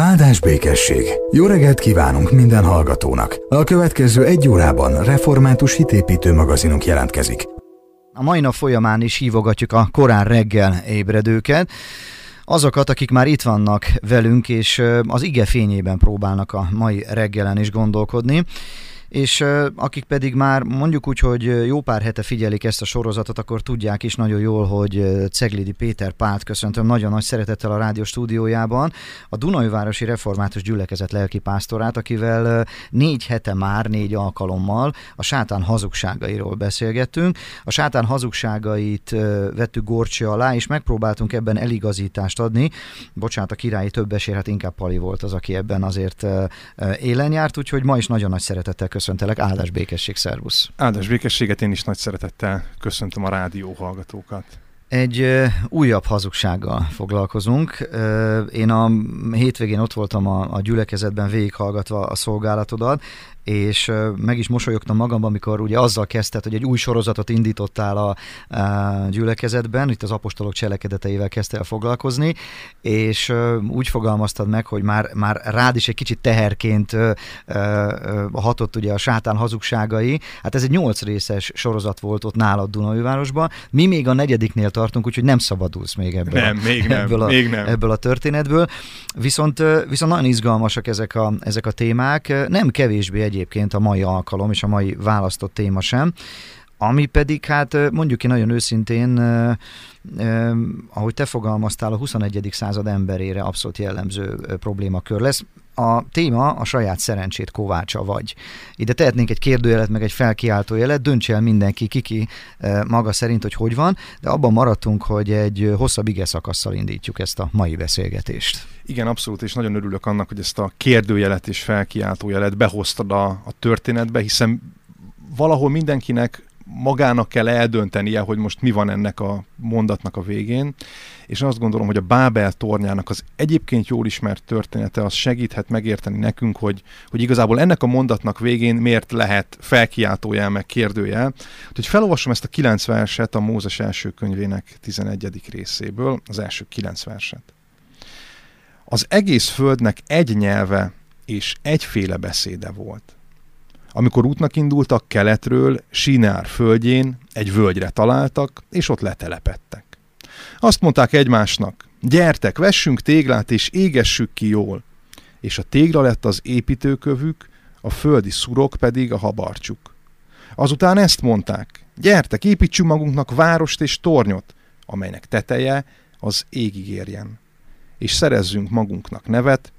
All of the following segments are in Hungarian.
Áldás békesség! Jó reggelt kívánunk minden hallgatónak! A következő egy órában református hitépítő magazinunk jelentkezik. A mai nap folyamán is hívogatjuk a korán reggel ébredőket, azokat, akik már itt vannak velünk, és az ige fényében próbálnak a mai reggelen is gondolkodni és akik pedig már mondjuk úgy, hogy jó pár hete figyelik ezt a sorozatot, akkor tudják is nagyon jól, hogy Ceglidi Péter Pált köszöntöm nagyon nagy szeretettel a rádió stúdiójában, a Dunajvárosi Református Gyülekezet lelkipásztorát, akivel négy hete már, négy alkalommal a sátán hazugságairól beszélgettünk. A sátán hazugságait vettük gorcsi alá, és megpróbáltunk ebben eligazítást adni. Bocsánat, a királyi többesért, hát inkább Pali volt az, aki ebben azért élen járt, úgyhogy ma is nagyon nagy szeretettel köszöntelek. Áldás békesség, szervusz! Áldás békességet, én is nagy szeretettel köszöntöm a rádió hallgatókat. Egy újabb hazugsággal foglalkozunk. Én a hétvégén ott voltam a, a gyülekezetben végighallgatva a szolgálatodat, és meg is mosolyogtam magamban, amikor ugye azzal kezdted, hogy egy új sorozatot indítottál a, a gyülekezetben, itt az apostolok cselekedeteivel kezdtél foglalkozni, és úgy fogalmaztad meg, hogy már, már rád is egy kicsit teherként hatott ugye a sátán hazugságai. Hát ez egy nyolc részes sorozat volt ott nálad Dunajvárosban. Mi még a negyediknél tartunk, úgyhogy nem szabadulsz még ebből, nem, a, még nem, ebből, a, még nem. ebből a történetből. Viszont, viszont nagyon izgalmasak ezek a, ezek a témák. Nem kevésbé egy egyébként a mai alkalom és a mai választott téma sem. Ami pedig, hát mondjuk ki nagyon őszintén, ahogy te fogalmaztál, a 21. század emberére abszolút jellemző problémakör lesz. A téma a saját szerencsét kovácsa vagy. Ide tehetnénk egy kérdőjelet, meg egy felkiáltó jelet, döntse el mindenki, kiki maga szerint, hogy hogy van, de abban maradtunk, hogy egy hosszabb ige szakasszal indítjuk ezt a mai beszélgetést. Igen, abszolút, és nagyon örülök annak, hogy ezt a kérdőjelet és felkiáltójelet behoztad a, a történetbe, hiszen valahol mindenkinek magának kell eldöntenie, hogy most mi van ennek a mondatnak a végén, és azt gondolom, hogy a Bábel tornyának az egyébként jól ismert története az segíthet megérteni nekünk, hogy, hogy igazából ennek a mondatnak végén miért lehet felkiáltójel meg kérdőjel. Hogy felolvasom ezt a kilenc verset a Mózes első könyvének 11. részéből, az első kilenc verset. Az egész földnek egy nyelve és egyféle beszéde volt. Amikor útnak indultak keletről, Sinár földjén egy völgyre találtak, és ott letelepettek. Azt mondták egymásnak, gyertek, vessünk téglát és égessük ki jól. És a tégla lett az építőkövük, a földi szurok pedig a habarcsuk. Azután ezt mondták, gyertek, építsünk magunknak várost és tornyot, amelynek teteje az égig érjen. És szerezzünk magunknak nevet,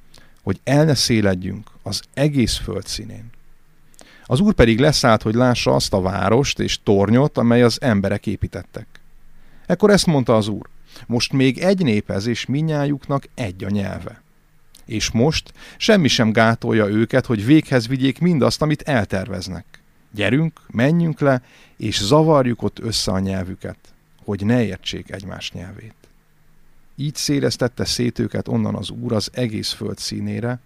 hogy el ne széledjünk az egész föld színén. Az úr pedig leszállt, hogy lássa azt a várost és tornyot, amely az emberek építettek. Ekkor ezt mondta az úr, most még egy népez, és minnyájuknak egy a nyelve. És most semmi sem gátolja őket, hogy véghez vigyék mindazt, amit elterveznek. Gyerünk, menjünk le, és zavarjuk ott össze a nyelvüket, hogy ne értsék egymás nyelvét. Így szélesztette szét őket onnan az úr az egész föld színére,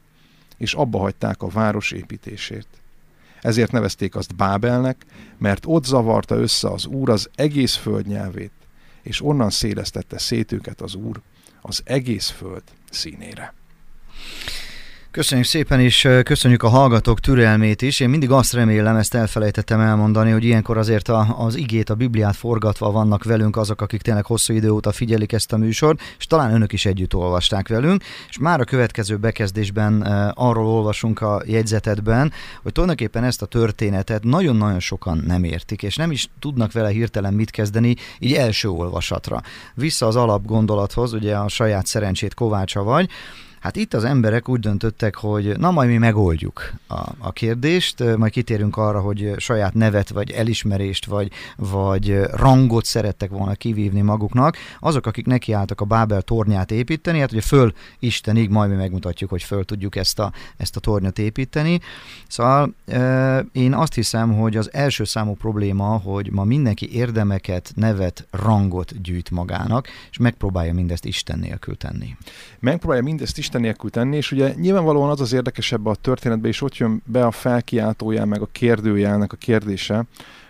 és abba hagyták a város építését. Ezért nevezték azt Bábelnek, mert ott zavarta össze az Úr az egész föld nyelvét, és onnan szélesztette szét őket az Úr az egész föld színére. Köszönjük szépen, és köszönjük a hallgatók türelmét is. Én mindig azt remélem, ezt elfelejtettem elmondani, hogy ilyenkor azért a, az igét, a Bibliát forgatva vannak velünk azok, akik tényleg hosszú idő óta figyelik ezt a műsort, és talán önök is együtt olvasták velünk. És már a következő bekezdésben arról olvasunk a jegyzetedben, hogy tulajdonképpen ezt a történetet nagyon-nagyon sokan nem értik, és nem is tudnak vele hirtelen mit kezdeni, így első olvasatra. Vissza az alapgondolathoz, ugye a saját szerencsét kovácsa vagy, Hát itt az emberek úgy döntöttek, hogy na majd mi megoldjuk a, a kérdést, majd kitérünk arra, hogy saját nevet, vagy elismerést, vagy, vagy rangot szerettek volna kivívni maguknak. Azok, akik nekiálltak a Bábel tornyát építeni, hát ugye föl Istenig, majd mi megmutatjuk, hogy föl tudjuk ezt a, ezt a tornyot építeni. Szóval én azt hiszem, hogy az első számú probléma, hogy ma mindenki érdemeket, nevet, rangot gyűjt magának, és megpróbálja mindezt Isten nélkül tenni. Megpróbálja mindezt Isten nélkül tenni, és ugye nyilvánvalóan az az érdekesebb a történetben, és ott jön be a felkiáltójel, meg a kérdőjelnek a kérdése,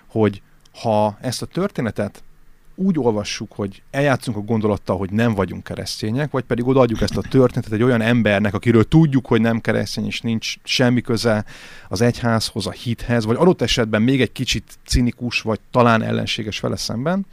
hogy ha ezt a történetet úgy olvassuk, hogy eljátszunk a gondolattal, hogy nem vagyunk keresztények, vagy pedig odaadjuk ezt a történetet egy olyan embernek, akiről tudjuk, hogy nem keresztény, és nincs semmi köze az egyházhoz, a hithez, vagy adott esetben még egy kicsit cinikus, vagy talán ellenséges vele szemben,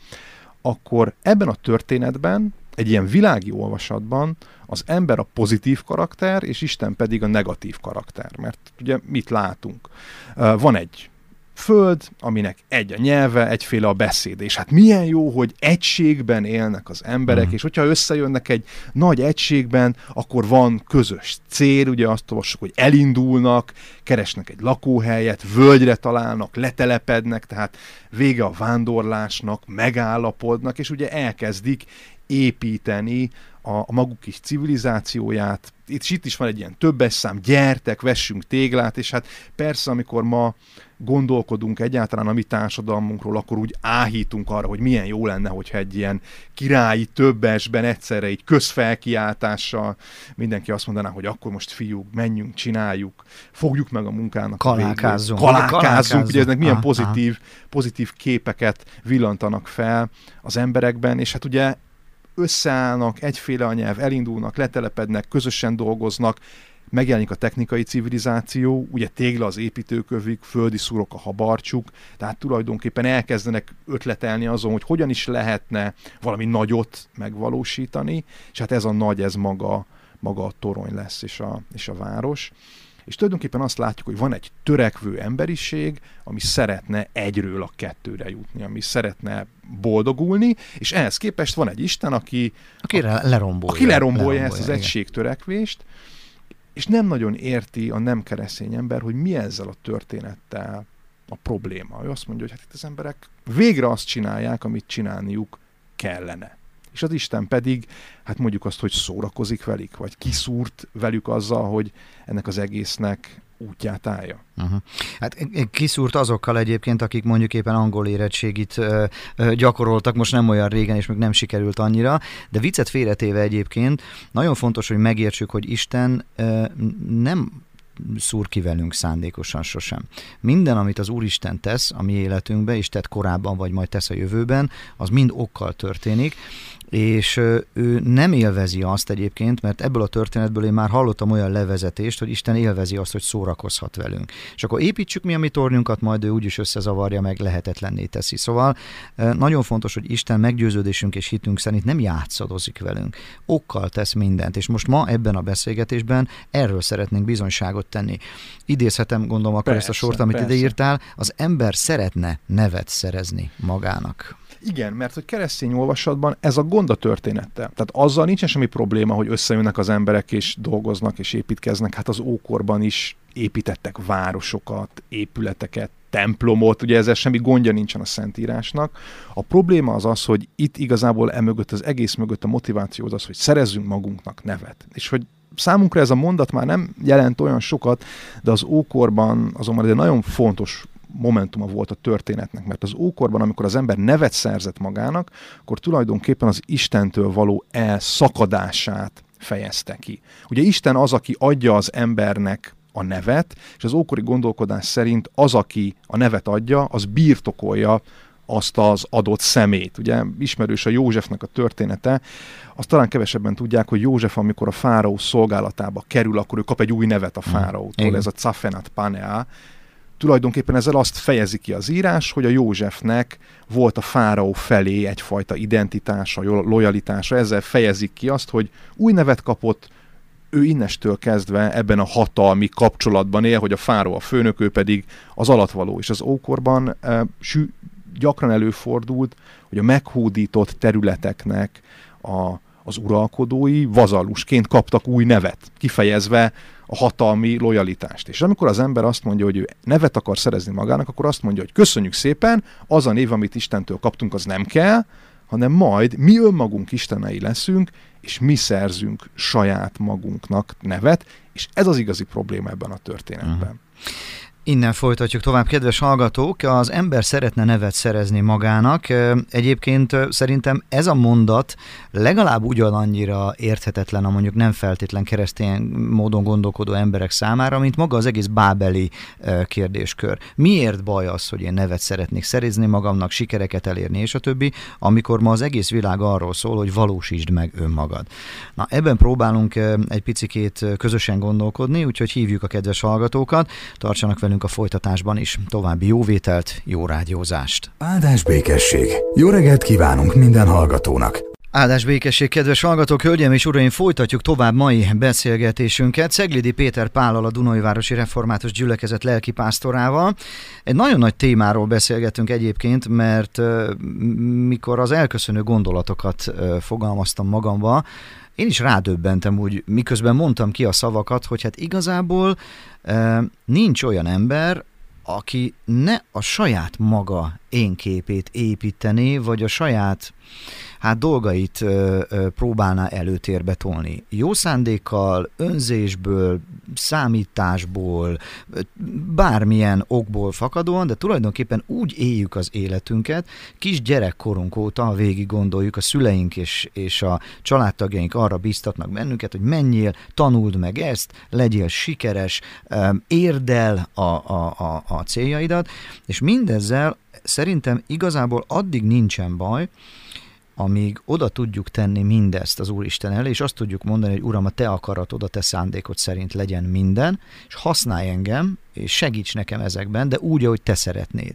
akkor ebben a történetben, egy ilyen világi olvasatban az ember a pozitív karakter, és Isten pedig a negatív karakter. Mert ugye mit látunk? Van egy föld, aminek egy a nyelve, egyféle a beszéd. És hát milyen jó, hogy egységben élnek az emberek, mm. és hogyha összejönnek egy nagy egységben, akkor van közös cél, ugye azt olvassuk, hogy elindulnak, keresnek egy lakóhelyet, völgyre találnak, letelepednek, tehát vége a vándorlásnak, megállapodnak, és ugye elkezdik építeni a, a maguk is civilizációját. Itt, itt is van egy ilyen többes szám, gyertek, vessünk téglát, és hát persze, amikor ma gondolkodunk egyáltalán a mi társadalmunkról, akkor úgy áhítunk arra, hogy milyen jó lenne, hogyha egy ilyen királyi többesben egyszerre egy közfelkiáltással mindenki azt mondaná, hogy akkor most fiúk, menjünk, csináljuk, fogjuk meg a munkának. Kalákázzunk. Kalákázzunk, kalákázzunk. ugye eznek milyen pozitív, pozitív képeket villantanak fel az emberekben, és hát ugye összeállnak, egyféle a nyelv, elindulnak, letelepednek, közösen dolgoznak, megjelenik a technikai civilizáció, ugye tégla az építőkövük, földi szurok a habarcsuk, tehát tulajdonképpen elkezdenek ötletelni azon, hogy hogyan is lehetne valami nagyot megvalósítani, és hát ez a nagy, ez maga, maga a torony lesz, és a, és a város. És tulajdonképpen azt látjuk, hogy van egy törekvő emberiség, ami szeretne egyről a kettőre jutni, ami szeretne boldogulni, és ehhez képest van egy Isten, aki, aki lerombolja, aki lerombolja, lerombolja ezt az egységtörekvést, és nem nagyon érti a nem keresztény ember, hogy mi ezzel a történettel a probléma. Ő azt mondja, hogy hát itt az emberek végre azt csinálják, amit csinálniuk kellene. És az Isten pedig, hát mondjuk azt, hogy szórakozik velük, vagy kiszúrt velük azzal, hogy ennek az egésznek útját állja. Uh-huh. Hát kiszúrt azokkal egyébként, akik mondjuk éppen angol érettségit ö, ö, gyakoroltak, most nem olyan régen, és még nem sikerült annyira, de viccet félretéve egyébként, nagyon fontos, hogy megértsük, hogy Isten ö, nem szúr ki velünk szándékosan sosem. Minden, amit az Úristen tesz a mi életünkben, és tett korábban, vagy majd tesz a jövőben, az mind okkal történik, és ő nem élvezi azt egyébként, mert ebből a történetből én már hallottam olyan levezetést, hogy Isten élvezi azt, hogy szórakozhat velünk. És akkor építsük mi a mi tornyunkat, majd ő úgyis összezavarja, meg lehetetlenné teszi. Szóval nagyon fontos, hogy Isten meggyőződésünk és hitünk szerint nem játszadozik velünk. Okkal tesz mindent, és most ma ebben a beszélgetésben erről szeretnénk bizonyságot tenni. Idézhetem, gondolom, akkor persze, ezt a sort, amit persze. ide írtál, az ember szeretne nevet szerezni magának. Igen, mert hogy keresztény olvasatban ez a gond a történettel. Tehát azzal nincsen semmi probléma, hogy összejönnek az emberek és dolgoznak és építkeznek. Hát az ókorban is építettek városokat, épületeket, templomot, ugye ezzel semmi gondja nincsen a Szentírásnak. A probléma az az, hogy itt igazából emögött, az egész mögött a motiváció az az, hogy szerezzünk magunknak nevet. És hogy számunkra ez a mondat már nem jelent olyan sokat, de az ókorban azonban egy nagyon fontos momentuma volt a történetnek, mert az ókorban, amikor az ember nevet szerzett magának, akkor tulajdonképpen az Istentől való elszakadását fejezte ki. Ugye Isten az, aki adja az embernek a nevet, és az ókori gondolkodás szerint az, aki a nevet adja, az birtokolja azt az adott szemét. Ugye? Ismerős a Józsefnek a története, azt talán kevesebben tudják, hogy József, amikor a fáraó szolgálatába kerül, akkor ő kap egy új nevet a fáraótól, ez a Cafenat Panea, tulajdonképpen ezzel azt fejezi ki az írás, hogy a Józsefnek volt a fáraó felé egyfajta identitása, lojalitása, ezzel fejezik ki azt, hogy új nevet kapott, ő innestől kezdve ebben a hatalmi kapcsolatban él, hogy a fáraó a főnök, ő pedig az alatvaló. És az ókorban e, gyakran előfordult, hogy a meghódított területeknek a, az uralkodói vazalusként kaptak új nevet, kifejezve a hatalmi lojalitást. És amikor az ember azt mondja, hogy ő nevet akar szerezni magának, akkor azt mondja, hogy köszönjük szépen, az a név, amit Istentől kaptunk, az nem kell, hanem majd mi önmagunk istenei leszünk, és mi szerzünk saját magunknak nevet, és ez az igazi probléma ebben a történetben. Uh-huh. Innen folytatjuk tovább, kedves hallgatók. Az ember szeretne nevet szerezni magának. Egyébként szerintem ez a mondat legalább ugyanannyira érthetetlen a mondjuk nem feltétlen keresztény módon gondolkodó emberek számára, mint maga az egész bábeli kérdéskör. Miért baj az, hogy én nevet szeretnék szerezni magamnak, sikereket elérni, és a többi, amikor ma az egész világ arról szól, hogy valósítsd meg önmagad. Na, ebben próbálunk egy picikét közösen gondolkodni, úgyhogy hívjuk a kedves hallgatókat, tartsanak velünk a folytatásban is. További jó vételt, jó rádiózást! Áldás békesség! Jó reggelt kívánunk minden hallgatónak! Áldás békesség, kedves hallgatók, hölgyeim és uraim, folytatjuk tovább mai beszélgetésünket. Szeglidi Péter Pállal, a Dunai Városi Református Gyülekezet lelkipásztorával. Egy nagyon nagy témáról beszélgetünk egyébként, mert mikor az elköszönő gondolatokat fogalmaztam magamba, én is rádöbbentem úgy, miközben mondtam ki a szavakat, hogy hát igazából nincs olyan ember, aki ne a saját maga én képét építené, vagy a saját hát dolgait próbálná előtérbe tolni. Jó szándékkal, önzésből, számításból, bármilyen okból fakadóan, de tulajdonképpen úgy éljük az életünket, kis gyerekkorunk óta végig gondoljuk, a szüleink és, és a családtagjaink arra biztatnak bennünket, hogy menjél, tanuld meg ezt, legyél sikeres, érdel a, a, a, a céljaidat, és mindezzel szerintem igazából addig nincsen baj, amíg oda tudjuk tenni mindezt az Úristen elé, és azt tudjuk mondani, hogy Uram, a Te akaratod, a Te szándékod szerint legyen minden, és használj engem, és segíts nekem ezekben, de úgy, ahogy Te szeretnéd.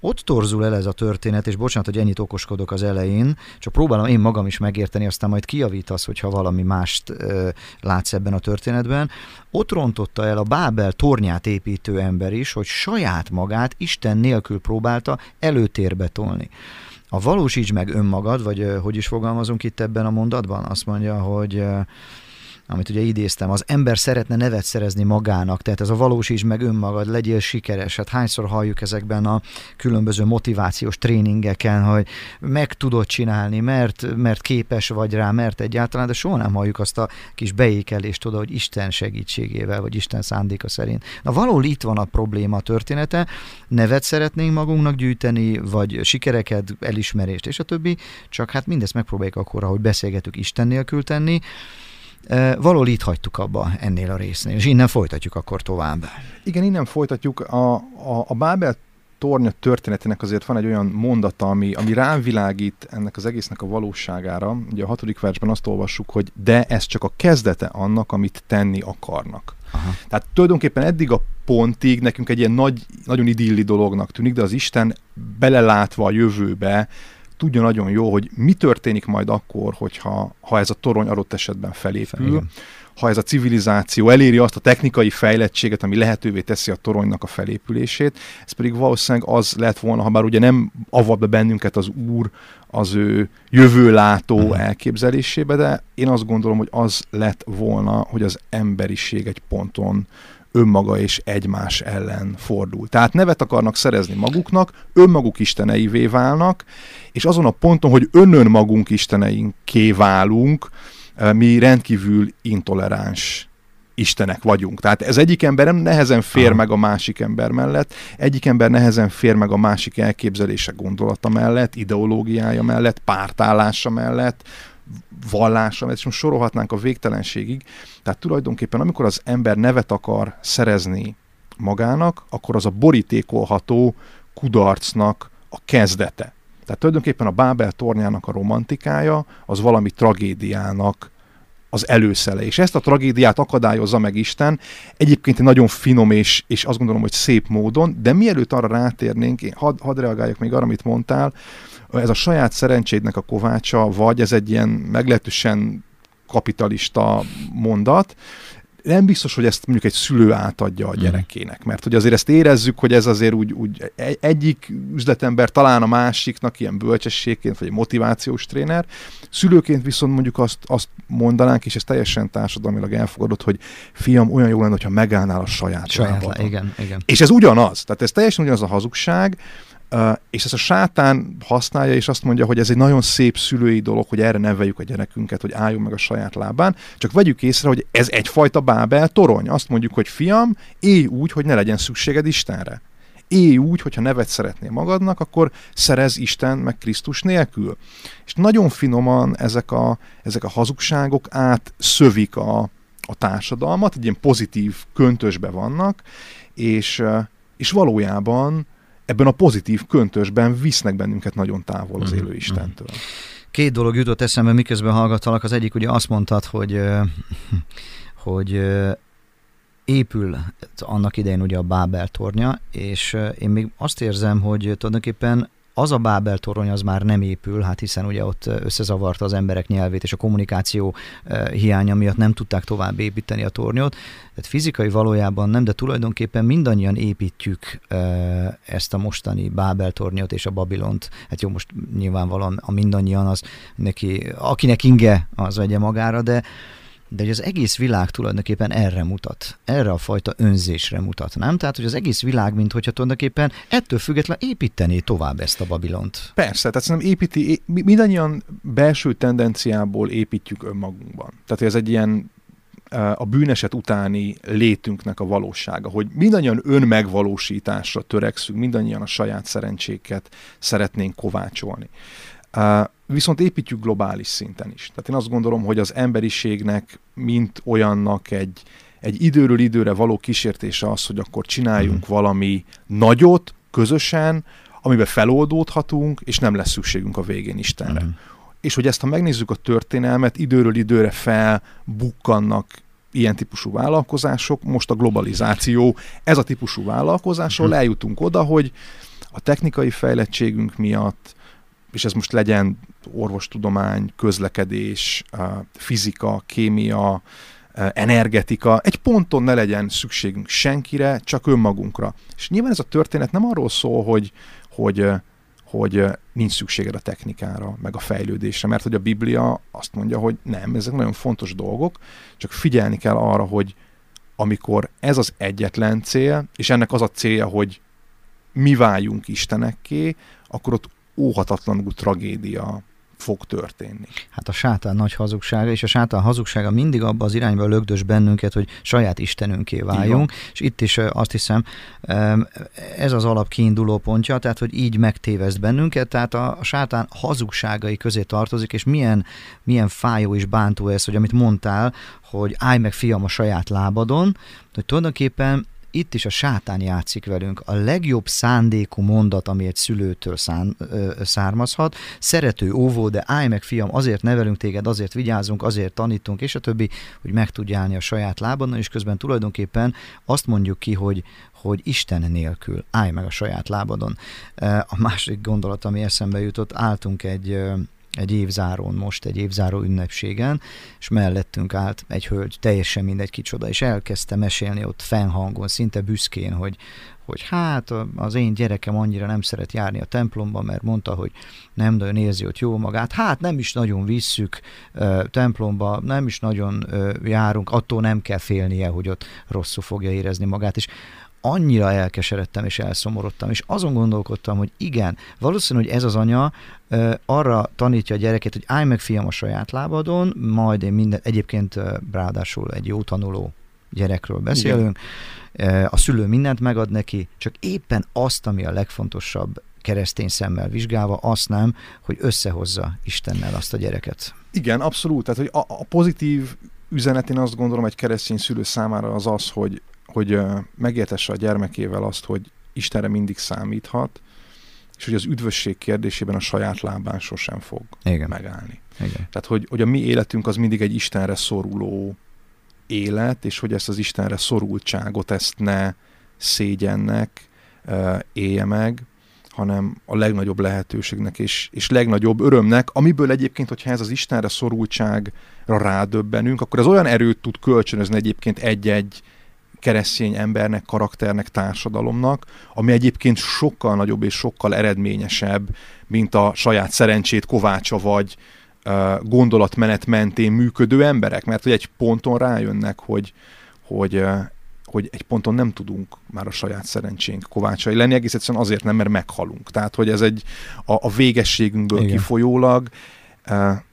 Ott torzul el ez a történet, és bocsánat, hogy ennyit okoskodok az elején, csak próbálom én magam is megérteni, aztán majd kiavítasz, hogyha valami mást ö, látsz ebben a történetben. Ott rontotta el a Bábel tornyát építő ember is, hogy saját magát Isten nélkül próbálta előtérbe tolni. A valósíts meg önmagad, vagy hogy is fogalmazunk itt ebben a mondatban, azt mondja, hogy amit ugye idéztem, az ember szeretne nevet szerezni magának, tehát ez a valósíts meg önmagad, legyél sikeres. Hát hányszor halljuk ezekben a különböző motivációs tréningeken, hogy meg tudod csinálni, mert, mert képes vagy rá, mert egyáltalán, de soha nem halljuk azt a kis beékelést oda, hogy Isten segítségével, vagy Isten szándéka szerint. Na valahol itt van a probléma története, nevet szeretnénk magunknak gyűjteni, vagy sikereket, elismerést, és a többi, csak hát mindezt megpróbáljuk akkor, ahogy beszélgetünk, Isten nélkül tenni, Valahol itt hagytuk abba ennél a résznél, és innen folytatjuk akkor tovább. Igen, innen folytatjuk. A, a, a Bábel tornya történetének azért van egy olyan mondata, ami, ami rávilágít ennek az egésznek a valóságára. Ugye a hatodik versben azt olvassuk, hogy de ez csak a kezdete annak, amit tenni akarnak. Aha. Tehát tulajdonképpen eddig a pontig nekünk egy ilyen nagy, nagyon idilli dolognak tűnik, de az Isten belelátva a jövőbe tudja nagyon jó, hogy mi történik majd akkor, hogyha ha ez a torony adott esetben felépül, Igen. ha ez a civilizáció eléri azt a technikai fejlettséget, ami lehetővé teszi a toronynak a felépülését, ez pedig valószínűleg az lett volna, ha bár ugye nem avat be bennünket az Úr az ő jövőlátó uh-huh. elképzelésébe, de én azt gondolom, hogy az lett volna, hogy az emberiség egy ponton önmaga és egymás ellen fordul. Tehát nevet akarnak szerezni maguknak, önmaguk isteneivé válnak, és azon a ponton, hogy önön magunk isteneinké válunk, eh, mi rendkívül intoleráns istenek vagyunk. Tehát ez egyik ember nem nehezen fér Aha. meg a másik ember mellett, egyik ember nehezen fér meg a másik elképzelése gondolata mellett, ideológiája mellett, pártállása mellett, vallása, és most sorolhatnánk a végtelenségig. Tehát tulajdonképpen amikor az ember nevet akar szerezni magának, akkor az a borítékolható kudarcnak a kezdete. Tehát tulajdonképpen a Bábel tornyának a romantikája az valami tragédiának az előszele. És ezt a tragédiát akadályozza meg Isten, egyébként egy nagyon finom és, és azt gondolom, hogy szép módon, de mielőtt arra rátérnénk, én hadd had reagáljak még arra, amit mondtál, ez a saját szerencsédnek a kovácsa, vagy ez egy ilyen meglehetősen kapitalista mondat, nem biztos, hogy ezt mondjuk egy szülő átadja a mhm. gyerekének, mert hogy azért ezt érezzük, hogy ez azért úgy, úgy egyik üzletember talán a másiknak ilyen bölcsességként, vagy egy motivációs tréner, szülőként viszont mondjuk azt, azt mondanánk, és ez teljesen társadalmilag elfogadott, hogy fiam, olyan jó lenne, hogyha megállnál a saját, saját igen, igen. És ez ugyanaz, tehát ez teljesen ugyanaz a hazugság, és ezt a sátán használja, és azt mondja, hogy ez egy nagyon szép szülői dolog, hogy erre neveljük a gyerekünket, hogy álljon meg a saját lábán, csak vegyük észre, hogy ez egyfajta bábel torony. Azt mondjuk, hogy fiam, élj úgy, hogy ne legyen szükséged Istenre. Élj úgy, hogyha nevet szeretnél magadnak, akkor szerez Isten meg Krisztus nélkül. És nagyon finoman ezek a, ezek a hazugságok átszövik a, a társadalmat, egy ilyen pozitív köntösbe vannak, és, és valójában ebben a pozitív köntösben visznek bennünket nagyon távol az mhm, élő mhm. Istentől. Két dolog jutott eszembe, miközben hallgattalak. Az egyik ugye azt mondtad, hogy, hogy épül annak idején ugye a Bábel tornya, és én még azt érzem, hogy tulajdonképpen az a Bábel torony az már nem épül, hát hiszen ugye ott összezavarta az emberek nyelvét, és a kommunikáció hiánya miatt nem tudták tovább építeni a tornyot. Tehát fizikai valójában nem, de tulajdonképpen mindannyian építjük ezt a mostani Bábel tornyot és a Babilont. Hát jó, most nyilvánvalóan a mindannyian az neki, akinek inge, az vegye magára, de de hogy az egész világ tulajdonképpen erre mutat, erre a fajta önzésre mutat, nem? Tehát, hogy az egész világ, mint hogyha tulajdonképpen ettől függetlenül építené tovább ezt a Babilont. Persze, tehát szerintem építi, mindannyian belső tendenciából építjük önmagunkban. Tehát ez egy ilyen a bűneset utáni létünknek a valósága, hogy mindannyian önmegvalósításra törekszünk, mindannyian a saját szerencséket szeretnénk kovácsolni viszont építjük globális szinten is. Tehát én azt gondolom, hogy az emberiségnek, mint olyannak egy, egy időről időre való kísértése az, hogy akkor csináljunk mm. valami nagyot, közösen, amiben feloldódhatunk, és nem lesz szükségünk a végén Istenre. Mm. És hogy ezt, ha megnézzük a történelmet, időről időre felbukkannak ilyen típusú vállalkozások, most a globalizáció, ez a típusú vállalkozásról mm. eljutunk oda, hogy a technikai fejlettségünk miatt, és ez most legyen orvostudomány, közlekedés, fizika, kémia, energetika, egy ponton ne legyen szükségünk senkire, csak önmagunkra. És nyilván ez a történet nem arról szól, hogy, hogy, hogy nincs szükséged a technikára, meg a fejlődésre, mert hogy a Biblia azt mondja, hogy nem, ezek nagyon fontos dolgok, csak figyelni kell arra, hogy amikor ez az egyetlen cél, és ennek az a célja, hogy mi váljunk Istenekké, akkor ott óhatatlanul tragédia fog történni. Hát a sátán nagy hazugsága, és a sátán hazugsága mindig abba az irányba lögdös bennünket, hogy saját istenünké váljunk, és itt is azt hiszem ez az alap kiinduló pontja, tehát hogy így megtéveszt bennünket, tehát a, sátán hazugságai közé tartozik, és milyen, milyen fájó és bántó ez, hogy amit mondtál, hogy állj meg fiam a saját lábadon, hogy tulajdonképpen itt is a sátán játszik velünk. A legjobb szándékú mondat, ami egy szülőtől szán, ö, származhat, szerető, óvó, de állj meg fiam, azért nevelünk téged, azért vigyázunk, azért tanítunk, és a többi, hogy meg tudj állni a saját lábadon, és közben tulajdonképpen azt mondjuk ki, hogy, hogy Isten nélkül állj meg a saját lábadon. A másik gondolat, ami eszembe jutott, álltunk egy egy évzárón most, egy évzáró ünnepségen, és mellettünk állt egy hölgy, teljesen mindegy kicsoda, és elkezdte mesélni ott fennhangon, szinte büszkén, hogy, hogy hát az én gyerekem annyira nem szeret járni a templomba, mert mondta, hogy nem nagyon érzi ott jó magát. Hát nem is nagyon visszük uh, templomba, nem is nagyon uh, járunk, attól nem kell félnie, hogy ott rosszul fogja érezni magát. És annyira elkeseredtem és elszomorodtam, és azon gondolkodtam, hogy igen, valószínű, hogy ez az anya uh, arra tanítja a gyereket, hogy állj meg fiam a saját lábadon, majd én minden, egyébként ráadásul egy jó tanuló gyerekről beszélünk, igen. a szülő mindent megad neki, csak éppen azt, ami a legfontosabb keresztény szemmel vizsgálva, azt nem, hogy összehozza Istennel azt a gyereket. Igen, abszolút. Tehát, hogy a, a pozitív üzenet, én azt gondolom, egy keresztény szülő számára az az, hogy hogy megértesse a gyermekével azt, hogy Istenre mindig számíthat, és hogy az üdvösség kérdésében a saját lábán sosem fog Igen. megállni. Igen. Tehát, hogy, hogy a mi életünk az mindig egy Istenre szoruló élet, és hogy ezt az Istenre szorultságot, ezt ne szégyennek uh, élje meg, hanem a legnagyobb lehetőségnek és, és legnagyobb örömnek, amiből egyébként, hogyha ez az Istenre szorultságra rádöbbenünk, akkor ez olyan erőt tud kölcsönözni egyébként egy-egy keresztény embernek, karakternek, társadalomnak, ami egyébként sokkal nagyobb és sokkal eredményesebb, mint a saját szerencsét kovácsa vagy gondolatmenet mentén működő emberek, mert hogy egy ponton rájönnek, hogy, hogy, hogy egy ponton nem tudunk már a saját szerencsénk kovácsai lenni, egész egyszerűen azért nem, mert meghalunk. Tehát, hogy ez egy a, a végességünkből Igen. kifolyólag,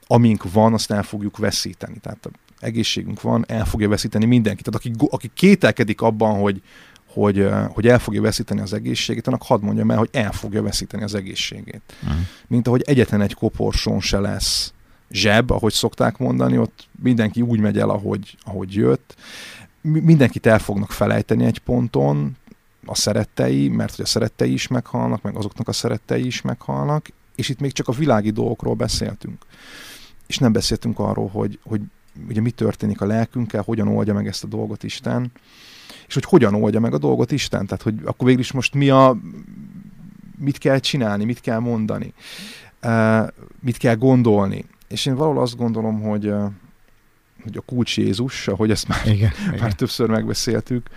amink van, azt el fogjuk veszíteni. Tehát egészségünk van, el fogja veszíteni mindenki. Tehát aki, aki kételkedik abban, hogy, hogy, hogy el fogja veszíteni az egészségét, annak hadd mondjam el, hogy el fogja veszíteni az egészségét. Uh-huh. Mint ahogy egyetlen egy koporsón se lesz zseb, ahogy szokták mondani, ott mindenki úgy megy el, ahogy, ahogy jött. Mindenkit el fognak felejteni egy ponton, a szerettei, mert hogy a szerettei is meghalnak, meg azoknak a szerettei is meghalnak, és itt még csak a világi dolgokról beszéltünk. És nem beszéltünk arról, hogy, hogy ugye mi történik a lelkünkkel, hogyan oldja meg ezt a dolgot Isten, és hogy hogyan oldja meg a dolgot Isten, tehát hogy akkor végül is most mi a, mit kell csinálni, mit kell mondani, uh, mit kell gondolni. És én valahol azt gondolom, hogy, uh, hogy a kulcs Jézus, ahogy ezt már, igen, már igen. többször megbeszéltük,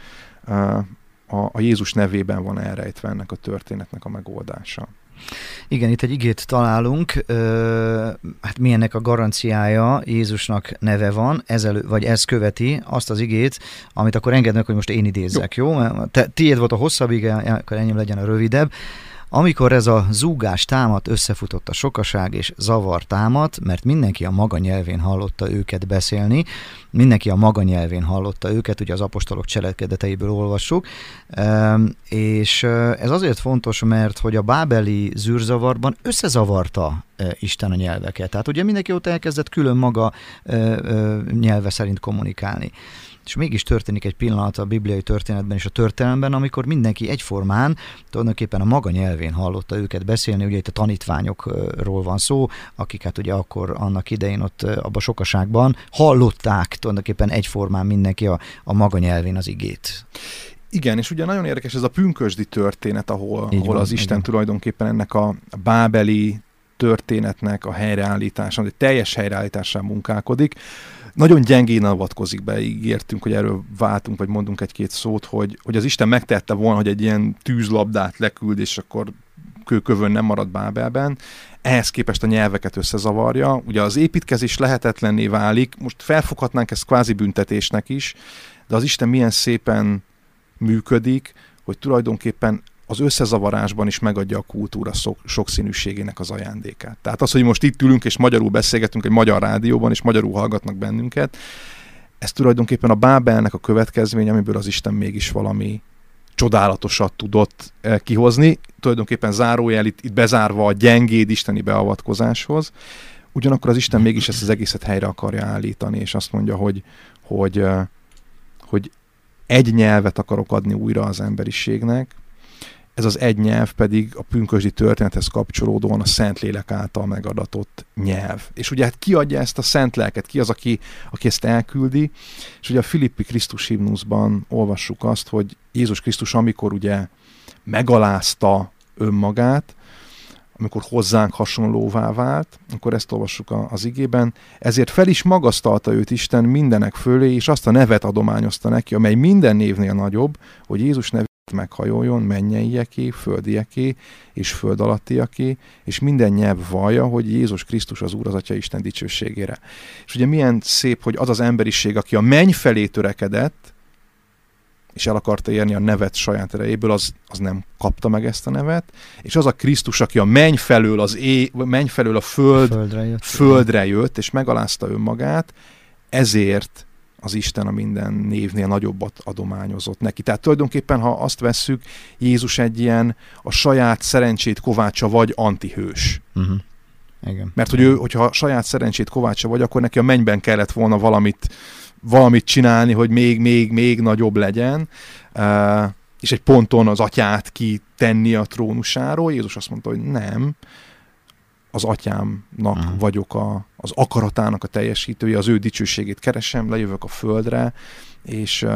uh, a, a Jézus nevében van elrejtve ennek a történetnek a megoldása. Igen, itt egy igét találunk, hát milyennek a garanciája Jézusnak neve van, ezelő, vagy ez követi azt az igét, amit akkor engednek, hogy most én idézzek, jó? jó? Te, tiéd volt a hosszabb ige, akkor enyém legyen a rövidebb. Amikor ez a zúgás támadt, összefutott a sokaság és zavar támadt, mert mindenki a maga nyelvén hallotta őket beszélni, mindenki a maga nyelvén hallotta őket, ugye az apostolok cselekedeteiből olvassuk, és ez azért fontos, mert hogy a bábeli zűrzavarban összezavarta Isten a nyelveket. Tehát ugye mindenki ott elkezdett külön maga nyelve szerint kommunikálni és mégis történik egy pillanat a bibliai történetben és a történelemben, amikor mindenki egyformán tulajdonképpen a maga nyelvén hallotta őket beszélni, ugye itt a tanítványokról van szó, akik hát ugye akkor annak idején ott abban sokaságban hallották tulajdonképpen egyformán mindenki a, a maga nyelvén az igét. Igen, és ugye nagyon érdekes ez a pünkösdi történet, ahol, ahol van, az Isten igen. tulajdonképpen ennek a bábeli történetnek a helyreállítása, egy teljes helyreállításán munkálkodik nagyon gyengén avatkozik be, ígértünk, hogy erről váltunk, vagy mondunk egy-két szót, hogy, hogy az Isten megtette volna, hogy egy ilyen tűzlabdát leküld, és akkor kőkövön nem marad Bábelben. Ehhez képest a nyelveket összezavarja. Ugye az építkezés lehetetlenné válik, most felfoghatnánk ezt kvázi büntetésnek is, de az Isten milyen szépen működik, hogy tulajdonképpen az összezavarásban is megadja a kultúra sokszínűségének az ajándékát. Tehát az, hogy most itt ülünk és magyarul beszélgetünk egy magyar rádióban, és magyarul hallgatnak bennünket, ez tulajdonképpen a Bábelnek a következmény, amiből az Isten mégis valami csodálatosat tudott eh, kihozni, tulajdonképpen zárójel itt, itt bezárva a gyengéd isteni beavatkozáshoz, ugyanakkor az Isten mégis ezt az egészet helyre akarja állítani, és azt mondja, hogy, hogy, eh, hogy egy nyelvet akarok adni újra az emberiségnek, ez az egy nyelv pedig a pünkösdi történethez kapcsolódóan a Szentlélek által megadatott nyelv. És ugye hát ki adja ezt a szent lelket, ki az, aki, aki ezt elküldi, és ugye a Filippi Krisztus himnuszban olvassuk azt, hogy Jézus Krisztus amikor ugye megalázta önmagát, amikor hozzánk hasonlóvá vált, akkor ezt olvassuk az igében, ezért fel is magasztalta őt Isten mindenek fölé, és azt a nevet adományozta neki, amely minden névnél nagyobb, hogy Jézus nevé meghajoljon mennyeieké, földieké és föld alattiaké, és minden nyelv vallja, hogy Jézus Krisztus az Úr az Atya Isten dicsőségére. És ugye milyen szép, hogy az az emberiség, aki a menny felé törekedett, és el akarta érni a nevet saját erejéből, az, az nem kapta meg ezt a nevet, és az a Krisztus, aki a menny felől, az é, menny felől a föld, a földre, jött, földre jött, és megalázta önmagát, ezért az Isten a minden névnél nagyobbat adományozott neki. Tehát tulajdonképpen, ha azt vesszük, Jézus egy ilyen a saját szerencsét kovácsa vagy antihős. Uh-huh. Igen. Mert hogy ő, hogyha a saját szerencsét kovácsa vagy, akkor neki a mennyben kellett volna valamit, valamit csinálni, hogy még, még, még nagyobb legyen, és egy ponton az atyát kitenni a trónusáról. Jézus azt mondta, hogy nem, az atyámnak uh-huh. vagyok a, az akaratának a teljesítője, az ő dicsőségét keresem, lejövök a földre, és,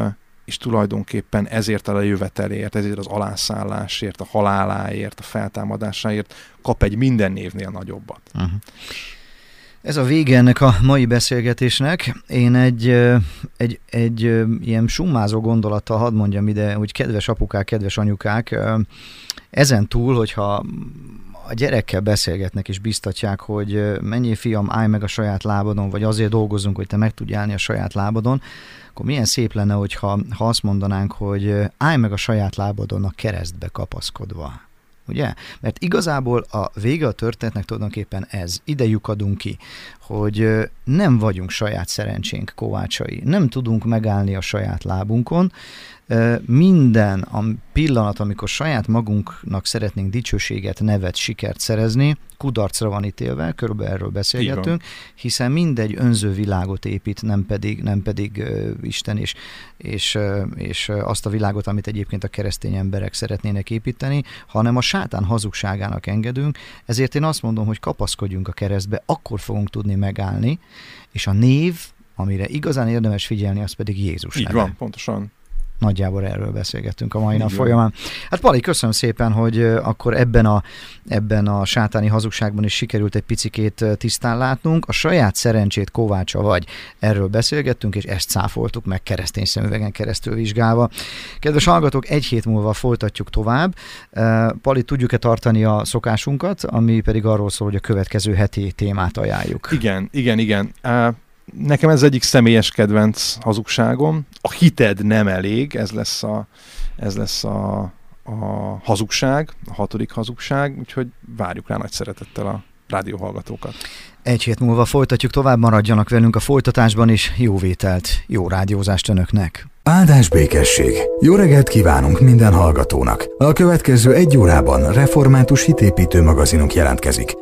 és tulajdonképpen ezért a lejövetelért, ezért az alászállásért, a haláláért, a feltámadásáért kap egy minden névnél nagyobbat. Uh-huh. Ez a vége ennek a mai beszélgetésnek. Én egy, egy, egy ilyen summázó gondolattal hadd mondjam ide, hogy kedves apukák, kedves anyukák, ezen túl, hogyha a gyerekkel beszélgetnek és biztatják, hogy mennyi fiam, állj meg a saját lábadon, vagy azért dolgozunk, hogy te meg tudj állni a saját lábadon, akkor milyen szép lenne, hogyha ha azt mondanánk, hogy állj meg a saját lábadon a keresztbe kapaszkodva ugye? Mert igazából a vége a történetnek tulajdonképpen ez. Ide lyukadunk ki, hogy nem vagyunk saját szerencsénk kovácsai, nem tudunk megállni a saját lábunkon, minden a pillanat, amikor saját magunknak szeretnénk dicsőséget, nevet, sikert szerezni, kudarcra van ítélve, körülbelül erről beszélgetünk, hiszen mindegy önző világot épít, nem pedig, nem pedig Isten és, és, és azt a világot, amit egyébként a keresztény emberek szeretnének építeni, hanem a sátán hazugságának engedünk, ezért én azt mondom, hogy kapaszkodjunk a keresztbe, akkor fogunk tudni megállni, és a név, amire igazán érdemes figyelni, az pedig Jézus Így neve. van, pontosan. Nagyjából erről beszélgettünk a mai nap folyamán. Hát Pali, köszönöm szépen, hogy akkor ebben a, ebben a sátáni hazugságban is sikerült egy picikét tisztán látnunk. A saját szerencsét kovácsa vagy. Erről beszélgettünk, és ezt cáfoltuk meg keresztény szemüvegen keresztül vizsgálva. Kedves hallgatók, egy hét múlva folytatjuk tovább. Pali, tudjuk-e tartani a szokásunkat, ami pedig arról szól, hogy a következő heti témát ajánljuk. Igen, igen, igen. Uh nekem ez egyik személyes kedvenc hazugságom. A hited nem elég, ez lesz a, ez lesz a, a hazugság, a hatodik hazugság, úgyhogy várjuk rá nagy szeretettel a rádióhallgatókat. Egy hét múlva folytatjuk tovább, maradjanak velünk a folytatásban is. Jó vételt, jó rádiózást önöknek! Áldás békesség! Jó reggelt kívánunk minden hallgatónak! A következő egy órában református hitépítő magazinunk jelentkezik.